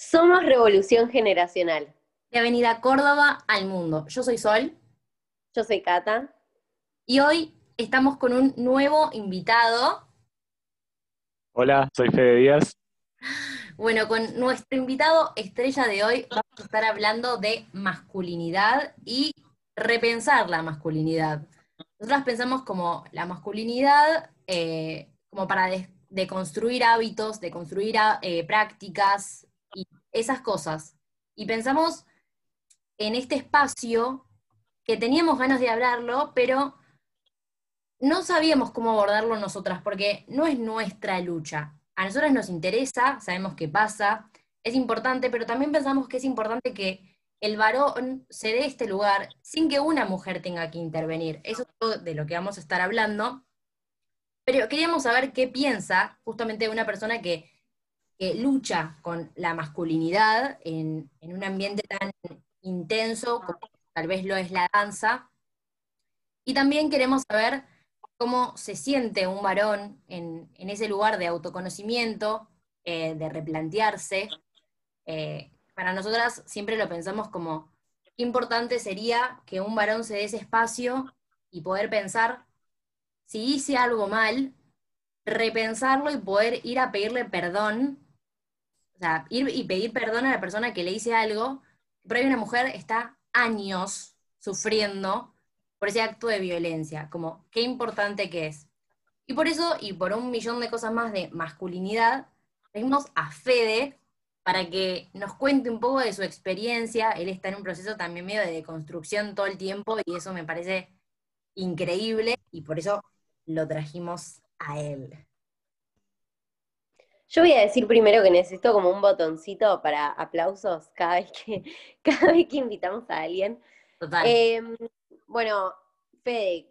Somos Revolución Generacional. De Avenida Córdoba al mundo. Yo soy Sol. Yo soy Cata. Y hoy estamos con un nuevo invitado. Hola, soy Fede Díaz. Bueno, con nuestro invitado estrella de hoy vamos a estar hablando de masculinidad y repensar la masculinidad. Nosotras pensamos como la masculinidad eh, como para deconstruir hábitos, de construir eh, prácticas esas cosas. Y pensamos en este espacio que teníamos ganas de hablarlo, pero no sabíamos cómo abordarlo nosotras, porque no es nuestra lucha. A nosotras nos interesa, sabemos qué pasa, es importante, pero también pensamos que es importante que el varón se dé este lugar sin que una mujer tenga que intervenir. Eso es todo de lo que vamos a estar hablando. Pero queríamos saber qué piensa justamente una persona que, lucha con la masculinidad en, un ambiente tan intenso como tal vez lo es la danza. Y también queremos saber cómo se siente un varón en, ese lugar de autoconocimiento, eh, de replantearse. Eh, para nosotras siempre lo pensamos como qué importante sería que un varón se dé ese espacio y poder pensar si hice algo mal, repensarlo y poder ir a pedirle perdón, o sea, ir y pedir perdón a la persona que le hice algo, pero hay una mujer está años sufriendo por ese acto de violencia, como qué importante que es. Y por eso, y por un millón de cosas más de masculinidad, venimos a Fede para que nos cuente un poco de su experiencia. Él está en un proceso también medio de deconstrucción todo el tiempo y eso me parece increíble y por eso lo trajimos a él. Yo voy a decir primero que necesito como un botoncito para aplausos cada vez que, cada vez que invitamos a alguien. Total. Em, bueno, Fede,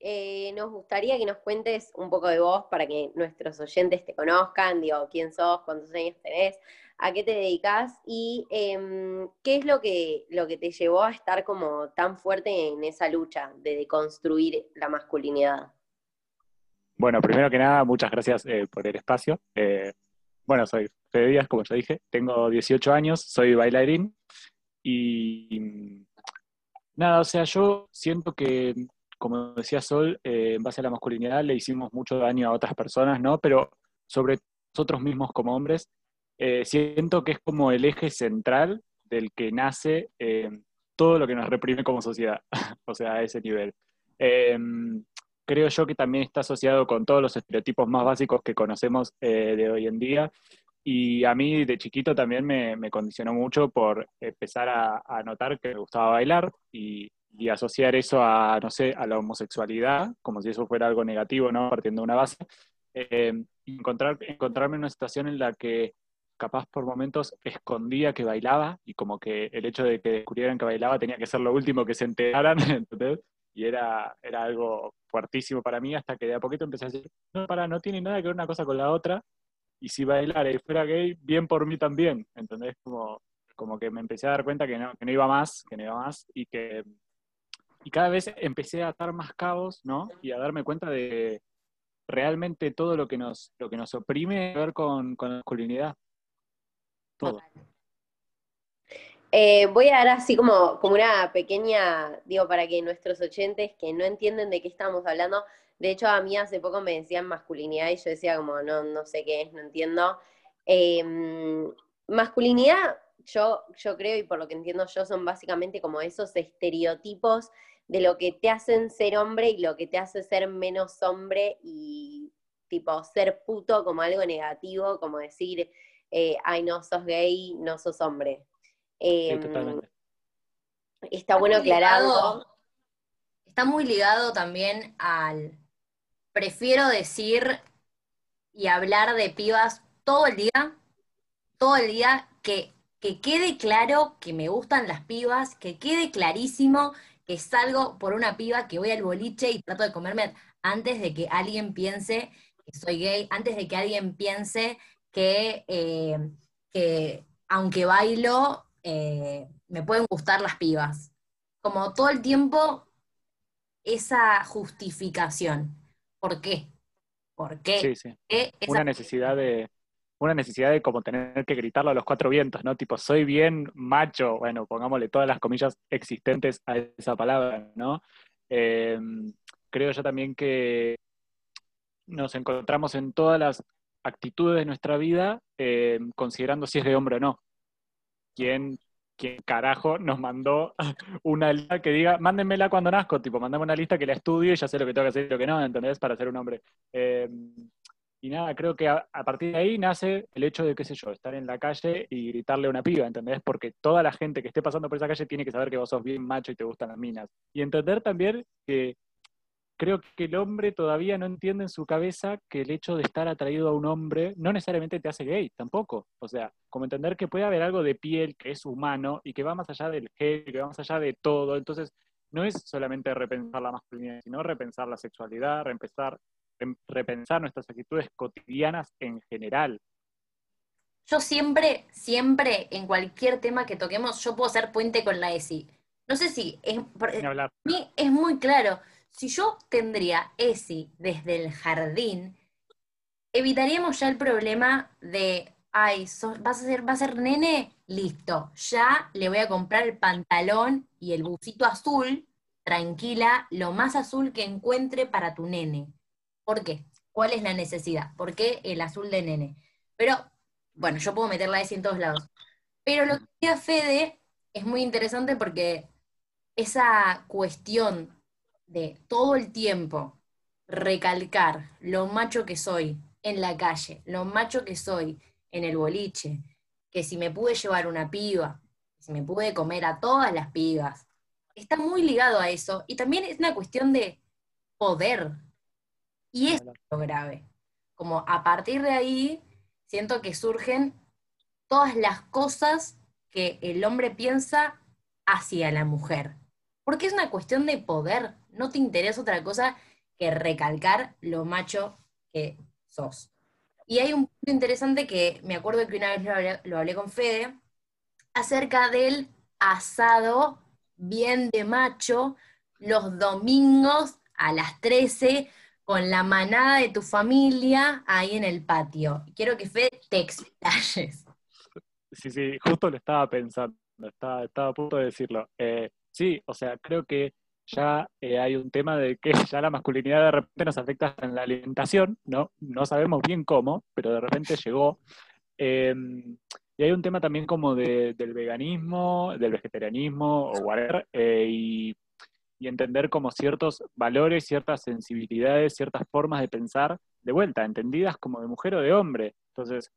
eh, nos gustaría que nos cuentes un poco de vos para que nuestros oyentes te conozcan, digo, quién sos, cuántos años tenés, a qué te dedicas y em, qué es lo que, lo que te llevó a estar como tan fuerte en esa lucha de deconstruir la masculinidad. Bueno, primero que nada, muchas gracias eh, por el espacio. Eh, bueno, soy Fede Díaz, como ya dije, tengo 18 años, soy bailarín y nada, o sea, yo siento que, como decía Sol, eh, en base a la masculinidad le hicimos mucho daño a otras personas, ¿no? Pero sobre nosotros mismos como hombres, siento que es como el eje central del que nace todo lo que nos reprime como sociedad, o sea, a ese nivel creo yo que también está asociado con todos los estereotipos más básicos que conocemos eh, de hoy en día. Y a mí de chiquito también me, condicionó mucho por empezar a, notar que me gustaba bailar y, asociar eso a, no sé, a la homosexualidad, como si eso fuera algo negativo, ¿no? Partiendo de una base. Eh, encontrar, encontrarme en una situación en la que capaz por momentos escondía que bailaba y como que el hecho de que descubrieran que bailaba tenía que ser lo último que se enteraran. y era, era algo fuertísimo para mí hasta que de a poquito empecé a decir, no, para, no tiene nada que ver una cosa con la otra, y si bailar y fuera gay, bien por mí también, ¿entendés? Como, como que me empecé a dar cuenta que no, que no iba más, que no iba más, y que y cada vez empecé a atar más cabos, ¿no? Y a darme cuenta de realmente todo lo que nos, lo que nos oprime ver con, con la masculinidad. Todo. Eh, voy a dar así como, como una pequeña, digo, para que nuestros oyentes que no entienden de qué estamos hablando, de hecho a mí hace poco me decían masculinidad y yo decía como, no, no sé qué es, no entiendo. Em, masculinidad, yo, yo creo, y por lo que entiendo yo, son básicamente como esos estereotipos de lo que te hacen ser hombre y lo que te hace ser menos hombre y tipo ser puto como algo negativo, como decir, eh, ay, no sos gay, no sos hombre. Em, está, bueno aclarado. Está muy ligado también al. Prefiero decir y hablar de pibas todo el día, todo el día, que, que quede claro que me gustan las pibas, que quede clarísimo que salgo por una piba, que voy al boliche y trato de comerme antes de que alguien piense que soy gay, antes de que alguien piense que, eh, que aunque bailo, eh, me pueden gustar las pibas. Como todo el tiempo esa justificación. ¿Por qué? ¿Por qué? Sí, sí. Una necesidad de una necesidad de como tener que gritarlo a los cuatro vientos, ¿no? Tipo, soy bien macho, bueno, pongámosle todas las comillas existentes a esa palabra, ¿no? Em, creo yo también que nos encontramos en todas las actitudes de nuestra vida em, considerando si es de hombre o no. ¿Quién, quién carajo nos mandó una lista que diga, mándenmela cuando nazco? Tipo, mandame una lista que la estudie y ya sé lo que tengo que hacer y lo que no, ¿entendés? Para ser un hombre. Em, y nada, creo que a, partir de ahí nace el hecho de, qué sé yo, estar en la calle y gritarle una piba, ¿entendés? Porque toda la gente que esté pasando por esa calle tiene que saber que vos sos bien macho y te gustan las minas. Y entender también que creo que el hombre todavía no entiende en su cabeza que el hecho de estar atraído a un hombre no necesariamente te hace gay, tampoco. O sea, como entender que puede haber algo de piel que es humano y que va más allá del género, que va más allá de todo. Entonces, no es solamente repensar la masculinidad, sino repensar la sexualidad, repensar repensar nuestras actitudes cotidianas en general. Yo siempre, siempre, en cualquier tema que toquemos, yo puedo ser puente con la ESI. No sé si es, para mí es muy claro. Si yo tendría ESI desde el jardín, evitaríamos ya el problema de, ay, vas a ser, va a ser nene, listo, ya le voy a comprar el pantalón y el busito azul, tranquila, lo más azul que encuentre para tu nene. ¿Por qué? ¿Cuál es la necesidad? ¿Por qué el azul de nene? Pero, bueno, yo puedo meterla ese en todos lados. Pero lo que decía Fede es muy interesante porque esa cuestión de todo el tiempo recalcar lo macho que soy en la calle, lo macho que soy en el boliche, que si me pude llevar una piba, si me pude comer a todas las pibas, está muy ligado a eso. Y también es una cuestión de poder, y es lo grave. Como a partir de ahí, siento que surgen todas las cosas que el hombre piensa hacia la mujer. Porque es una cuestión de poder. No te interesa otra cosa que recalcar lo macho que sos. Y hay un punto interesante que me acuerdo que una vez lo hablé, con Fede, acerca del asado bien de macho los domingos a las 13 con la manada de tu familia ahí en el patio. Quiero que Fede te explayes. Sí, sí, justo lo estaba pensando, estaba, estaba a punto de decirlo. Eh, sí, o sea, creo que ya eh, hay un tema de que ya la masculinidad de repente nos afecta en la alimentación, ¿no? No sabemos bien cómo, pero de repente llegó. Em, y hay un tema también como del veganismo, del vegetarianismo o whatever, eh, y y entender como ciertos valores, ciertas sensibilidades, ciertas formas de pensar, de vuelta, entendidas como de mujer o de hombre. Entonces,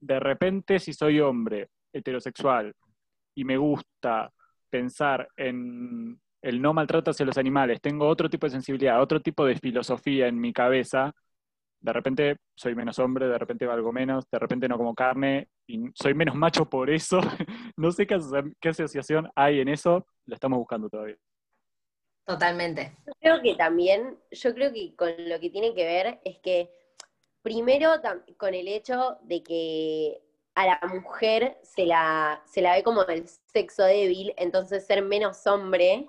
de repente, si soy hombre heterosexual y me gusta pensar en el no maltrato hacia los animales, tengo otro tipo de sensibilidad, otro tipo de filosofía en mi cabeza, de repente soy menos hombre, de repente valgo menos, de repente no como carne y soy menos macho por eso. no sé qué, qué asociación hay en eso, lo estamos buscando todavía. Totalmente. Yo creo que también, yo creo que con lo que tiene que ver es que primero con el hecho de que a la mujer se la, se la ve como el sexo débil, entonces ser menos hombre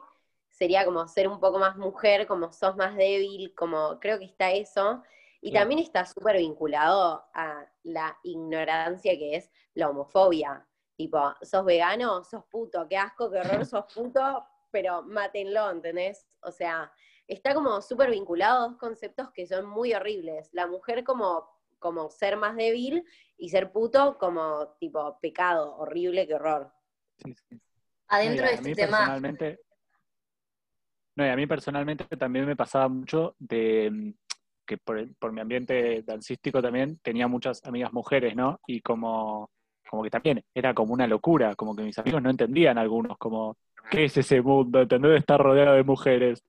sería como ser un poco más mujer, como sos más débil, como creo que está eso. Y también está súper vinculado a la ignorancia que es la homofobia. Tipo, sos vegano, sos puto, qué asco, qué horror, sos puto, pero mátenlo, ¿entendés? O sea, está como súper vinculado a dos conceptos que son muy horribles. La mujer como, como ser más débil y ser puto como tipo pecado, horrible, qué horror. Adentro de este tema... No, y a mí personalmente también me pasaba mucho de mm, que por, mi ambiente dancístico también tenía muchas amigas mujeres, ¿no? Y como, como que también era como una locura, como que mis amigos no entendían algunos, como ¿qué es ese mundo? ¿Entendés? Estar rodeado de mujeres.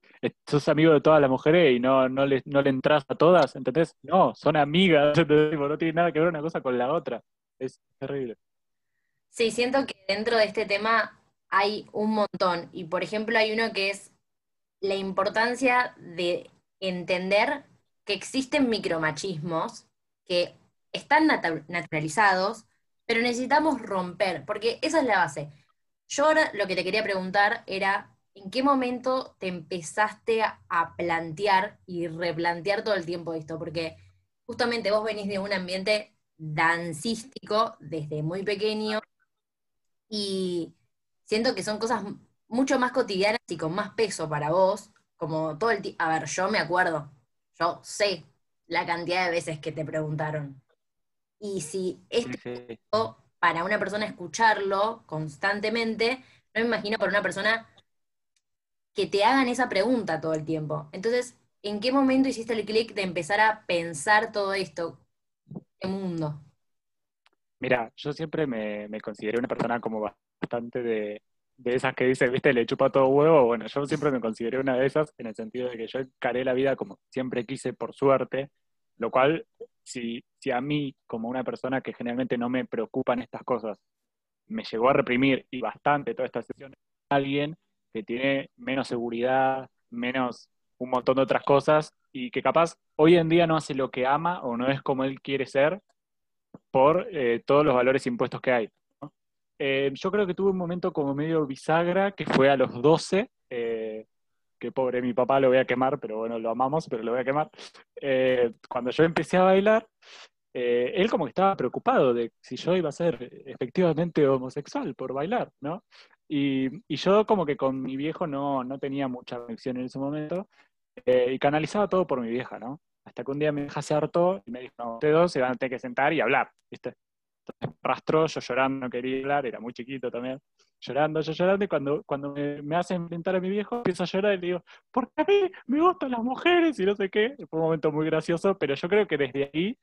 Sos amigo de todas las mujeres y no, no, le, no le entras a todas, ¿entendés? No, son amigas, no tiene nada que ver una cosa con la otra. Es terrible. Sí, siento que dentro de este tema hay un montón. Y por ejemplo, hay uno que es la importancia de entender que existen micromachismos que están naturalizados, pero necesitamos romper, porque esa es la base. Yo ahora lo que te quería preguntar era, ¿en qué momento te empezaste a plantear y replantear todo el tiempo esto? Porque justamente vos venís de un ambiente dancístico desde muy pequeño y siento que son cosas mucho más cotidianas y con más peso para vos, como todo el tiempo. A ver, yo me acuerdo, yo sé la cantidad de veces que te preguntaron. Y si este para una persona escucharlo constantemente, no me imagino para una persona que te hagan esa pregunta todo el tiempo. Entonces, ¿en qué momento hiciste el clic de empezar a pensar todo esto? ¿Qué mundo? Mira, yo siempre me, me consideré una persona como bastante de, de esas que dice, viste, le chupa todo huevo. Bueno, yo siempre me consideré una de esas en el sentido de que yo encaré la vida como siempre quise por suerte, lo cual, si, si a mí, como una persona que generalmente no me preocupan estas cosas, me llegó a reprimir y bastante toda esta sesión, alguien que tiene menos seguridad, menos un montón de otras cosas y que capaz hoy en día no hace lo que ama o no es como él quiere ser por eh, todos los valores impuestos que hay. Eh, yo creo que tuve un momento como medio bisagra que fue a los 12, eh, que pobre mi papá lo voy a quemar, pero bueno, lo amamos, pero lo voy a quemar. cuando yo empecé a bailar, él como que estaba preocupado de si yo iba a ser efectivamente homosexual por bailar, ¿no? Y, yo como que con mi viejo no, no tenía mucha conexión en ese momento eh, y canalizaba todo por mi vieja, ¿no? Hasta que un día mi vieja se hartó y me dijo, no, ustedes dos se van a tener que sentar y hablar, ¿viste? Yo llorando, quería hablar, era muy chiquito también, llorando, yo llorando, y cuando, cuando me, me hace enfrentar a mi viejo, empiezo a llorar y le digo, porque a mí me gustan las mujeres y no sé qué. Fue un momento muy gracioso, pero yo creo que desde ahí,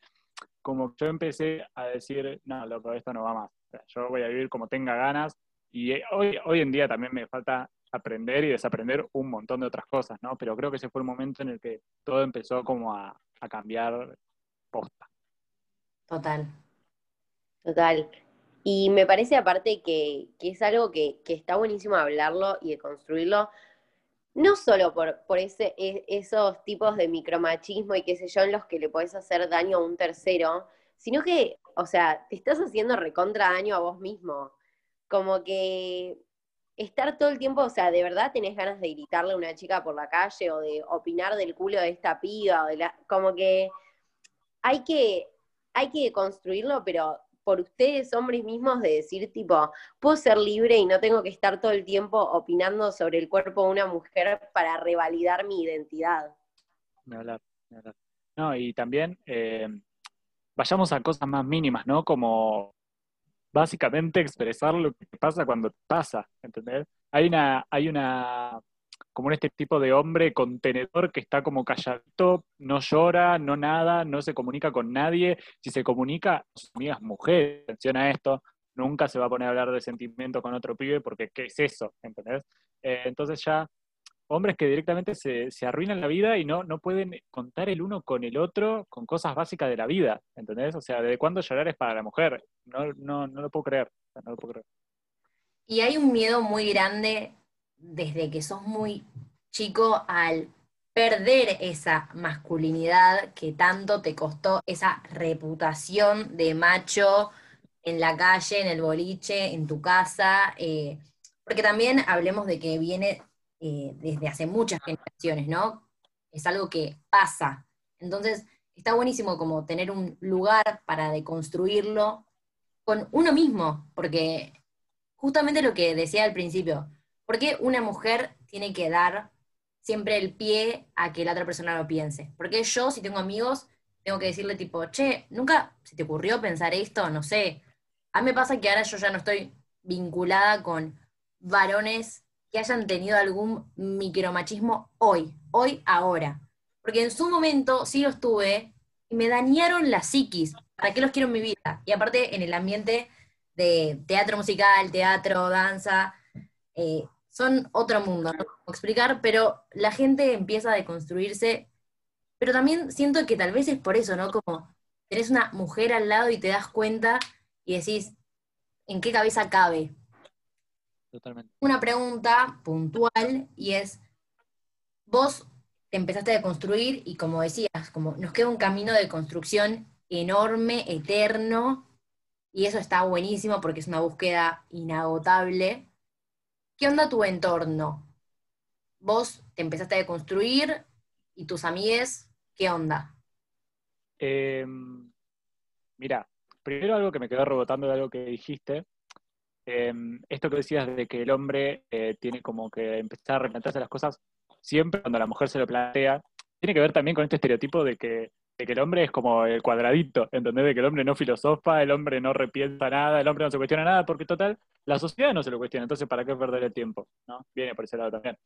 como yo empecé a decir, no, loco, esto no va más. yo voy a vivir como tenga ganas, y eh, hoy, hoy en día también me falta aprender y desaprender un montón de otras cosas, ¿no? Pero creo que ese fue el momento en el que todo empezó como a, cambiar posta. Total. Total. Y me parece aparte que, es algo que, está buenísimo hablarlo y de construirlo, no solo por, por ese, e, esos tipos de micromachismo y qué sé yo, en los que le podés hacer daño a un tercero, sino que, o sea, te estás haciendo recontra daño a vos mismo como que estar todo el tiempo, o sea, de verdad tenés ganas de gritarle a una chica por la calle o de opinar del culo de esta piba, como que hay que, hay que construirlo, pero por ustedes, hombres mismos, de decir tipo, puedo ser libre y no tengo que estar todo el tiempo opinando sobre el cuerpo de una mujer para revalidar mi identidad. No, y también eh, vayamos a cosas más mínimas, ¿no? Como básicamente expresar lo que pasa cuando pasa, ¿entendés? Hay una, hay una, como este tipo de hombre contenedor que está como calladito, no llora, no nada, no se comunica con nadie. Si se comunica, sus amigas mujeres, atención a esto, nunca se va a poner a hablar de sentimiento con otro pibe porque ¿qué es eso? ¿Entendés? Eh, entonces ya hombres que directamente se, arruinan la vida y no, no pueden contar el uno con el otro con cosas básicas de la vida, ¿entendés? O sea, ¿de cuándo llorar es para la mujer? No, no, no lo puedo creer, no lo puedo creer. Y hay un miedo muy grande desde que sos muy chico al perder esa masculinidad que tanto te costó, esa reputación de macho en la calle, en el boliche, en tu casa, eh, porque también hablemos de que viene eh, desde hace muchas generaciones, ¿no? Es algo que pasa. Entonces, está buenísimo como tener un lugar para deconstruirlo con uno mismo, porque justamente lo que decía al principio, ¿por qué una mujer tiene que dar siempre el pie a que la otra persona lo piense? Porque yo, si tengo amigos, tengo que decirle tipo, che, ¿nunca se te ocurrió pensar esto? No sé. A mí me pasa que ahora yo ya no estoy vinculada con varones que hayan tenido algún micromachismo hoy, hoy, ahora. Porque en su momento sí los tuve y me dañaron la psiquis. ¿Para qué los quiero en mi vida? Y aparte en el ambiente de teatro musical, teatro, danza, eh, son otro mundo, no puedo explicar, pero la gente empieza a deconstruirse. Pero también siento que tal vez es por eso, ¿no? Como tenés una mujer al lado y te das cuenta y decís, ¿en qué cabeza cabe? Una pregunta puntual y es, vos te empezaste a construir y como decías, como nos queda un camino de construcción enorme, eterno, y eso está buenísimo porque es una búsqueda inagotable. ¿Qué onda tu entorno? Vos te empezaste a construir y tus amigues, ¿qué onda? Em, mira, primero algo que me quedó rebotando de algo que dijiste, em, esto que decías de que el hombre eh, tiene como que empezar a replantearse las cosas siempre cuando la mujer se lo plantea, tiene que ver también con este estereotipo de que, de que el hombre es como el cuadradito, ¿entendés? De que el hombre no filosofa, el hombre no repiensa nada, el hombre no se cuestiona nada, porque total, la sociedad no se lo cuestiona, entonces ¿para qué perder el tiempo? ¿no? Viene por ese lado también.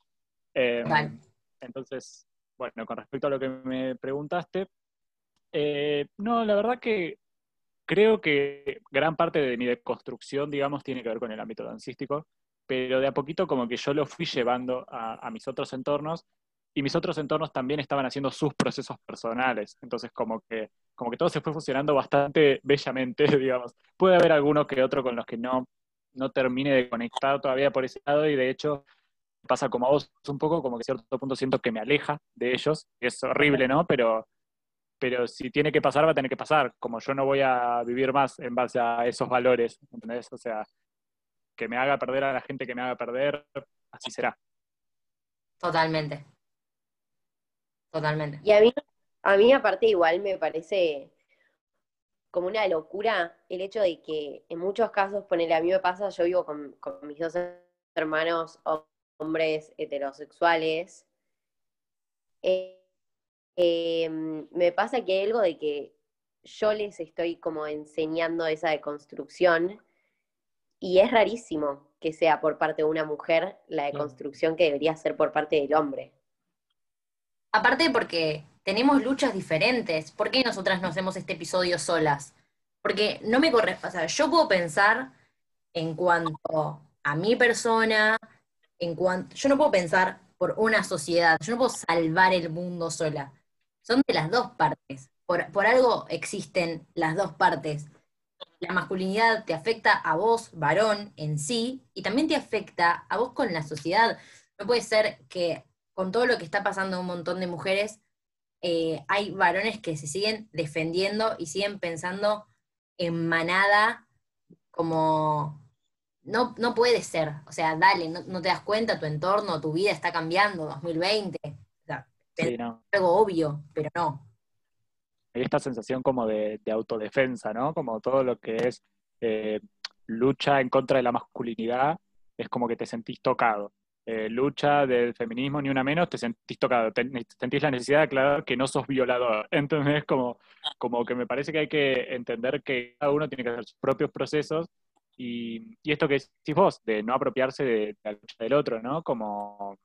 Em, entonces, bueno, con respecto a lo que me preguntaste, eh, no, la verdad que creo que gran parte de mi deconstrucción, digamos, tiene que ver con el ámbito dancístico, pero de a poquito como que yo lo fui llevando a, mis otros entornos y mis otros entornos también estaban haciendo sus procesos personales. Entonces como que, como que todo se fue funcionando bastante bellamente, digamos. Puede haber alguno que otro con los que no, no termine de conectar todavía por ese lado y de hecho pasa como a vos un poco, como que a cierto punto siento que me aleja de ellos. Es horrible, ¿no? Pero, pero si tiene que pasar, va a tener que pasar. Como yo no voy a vivir más en base a esos valores, ¿entendés? O sea, que me haga perder a la gente que me haga perder, así será. Totalmente. Totalmente. Y a mí, a mí aparte igual me parece como una locura el hecho de que en muchos casos, ponele, a mí me pasa, yo vivo con, con mis dos hermanos hombres heterosexuales, eh, Em, me pasa que hay algo de que yo les estoy como enseñando esa deconstrucción y es rarísimo que sea por parte de una mujer la deconstrucción que debería ser por parte del hombre. Aparte porque tenemos luchas diferentes. ¿Por qué nosotras no hacemos este episodio solas? Porque no me corresponde, o sea, yo puedo pensar en cuanto a mi persona, en cuanto, yo no puedo pensar por una sociedad, yo no puedo salvar el mundo sola son de las dos partes. Por, algo existen las dos partes. La masculinidad te afecta a vos, varón, en sí, y también te afecta a vos con la sociedad. No puede ser que con todo lo que está pasando a un montón de mujeres, eh, hay varones que se siguen defendiendo y siguen pensando en manada como no, no puede ser. O sea, dale, no, te das cuenta, tu entorno, tu vida está cambiando, 2020 algo obvio, pero no. Hay esta sensación como de, autodefensa, ¿no? Como todo lo que es eh, lucha en contra de la masculinidad, es como que te sentís tocado. Eh, lucha del feminismo, ni una menos, te sentís tocado, sentís la necesidad de aclarar que no sos violador. Entonces, como, como que me parece que hay que entender que cada uno tiene que hacer sus propios procesos y, esto que decís vos, de no apropiarse de, la lucha del otro, ¿no? Como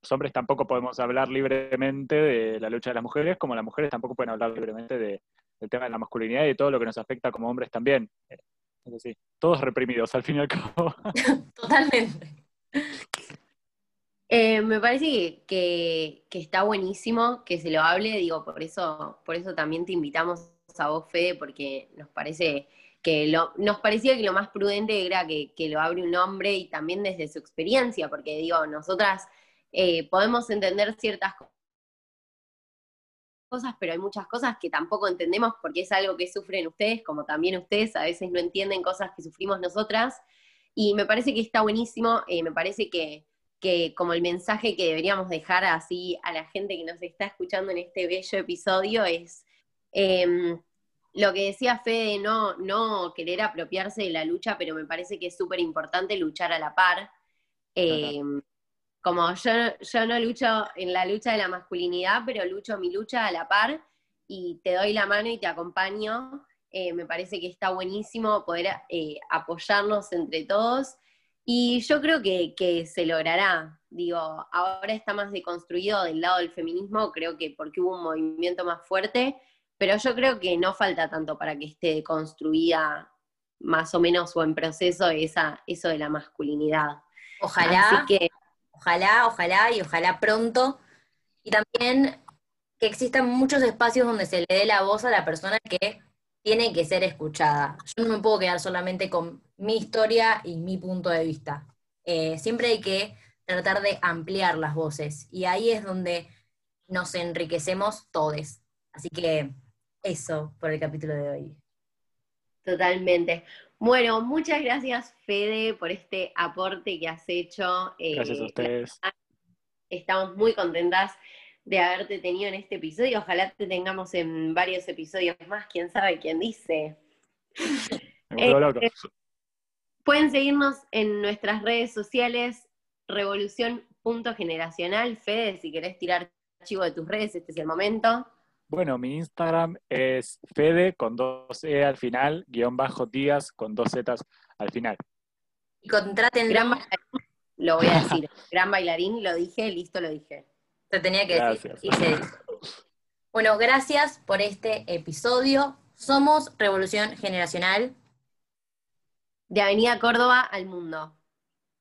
los hombres tampoco podemos hablar libremente de la lucha de las mujeres, como las mujeres tampoco pueden hablar libremente del tema de la masculinidad y de todo lo que nos afecta como hombres también. Es decir, todos reprimidos al fin y al cabo. Totalmente. Eh, me parece que, está buenísimo que se lo hable, digo, por eso, por eso también te invitamos a vos, Fede, porque nos parece que lo, nos parecía que lo más prudente era que, que, lo hable un hombre y también desde su experiencia, porque digo, nosotras eh, podemos entender ciertas cosas, pero hay muchas cosas que tampoco entendemos porque es algo que sufren ustedes, como también ustedes a veces no entienden cosas que sufrimos nosotras. Y me parece que está buenísimo, eh, me parece que, como el mensaje que deberíamos dejar así a la gente que nos está escuchando en este bello episodio es em, lo que decía Fede, no, no querer apropiarse de la lucha, pero me parece que es súper importante luchar a la par. Como yo, yo no lucho en la lucha de la masculinidad, pero lucho mi lucha a la par y te doy la mano y te acompaño. Eh, me parece que está buenísimo poder eh, apoyarnos entre todos y yo creo que, que, se logrará. Digo, ahora está más deconstruido del lado del feminismo, creo que porque hubo un movimiento más fuerte, pero yo creo que no falta tanto para que esté construida más o menos o en proceso esa, eso de la masculinidad. Ojalá. Así que, Ojalá, ojalá y ojalá pronto. Y también que existan muchos espacios donde se le dé la voz a la persona que tiene que ser escuchada. Yo no me puedo quedar solamente con mi historia y mi punto de vista. Eh, siempre hay que tratar de ampliar las voces y ahí es donde nos enriquecemos todos. Así que eso por el capítulo de hoy. Totalmente. Bueno, muchas gracias Fede por este aporte que has hecho. Eh, gracias a ustedes. Estamos muy contentas de haberte tenido en este episodio. Ojalá te tengamos en varios episodios más. Quién sabe quién dice. Eh, Pueden seguirnos en nuestras redes sociales, revolución.generacional. Fede, si querés tirar archivo de tus redes, este es el momento. Bueno, mi Instagram es Fede con dos E al final, guion bajo días con dos Zetas al final. Y contrátenlo. Gran bailarín, lo voy a decir. Gran bailarín, lo dije, listo, lo dije. Se tenía que decir. Gracias. y se dijo. Bueno, gracias por este episodio. Somos Revolución Generacional. De Avenida Córdoba al mundo.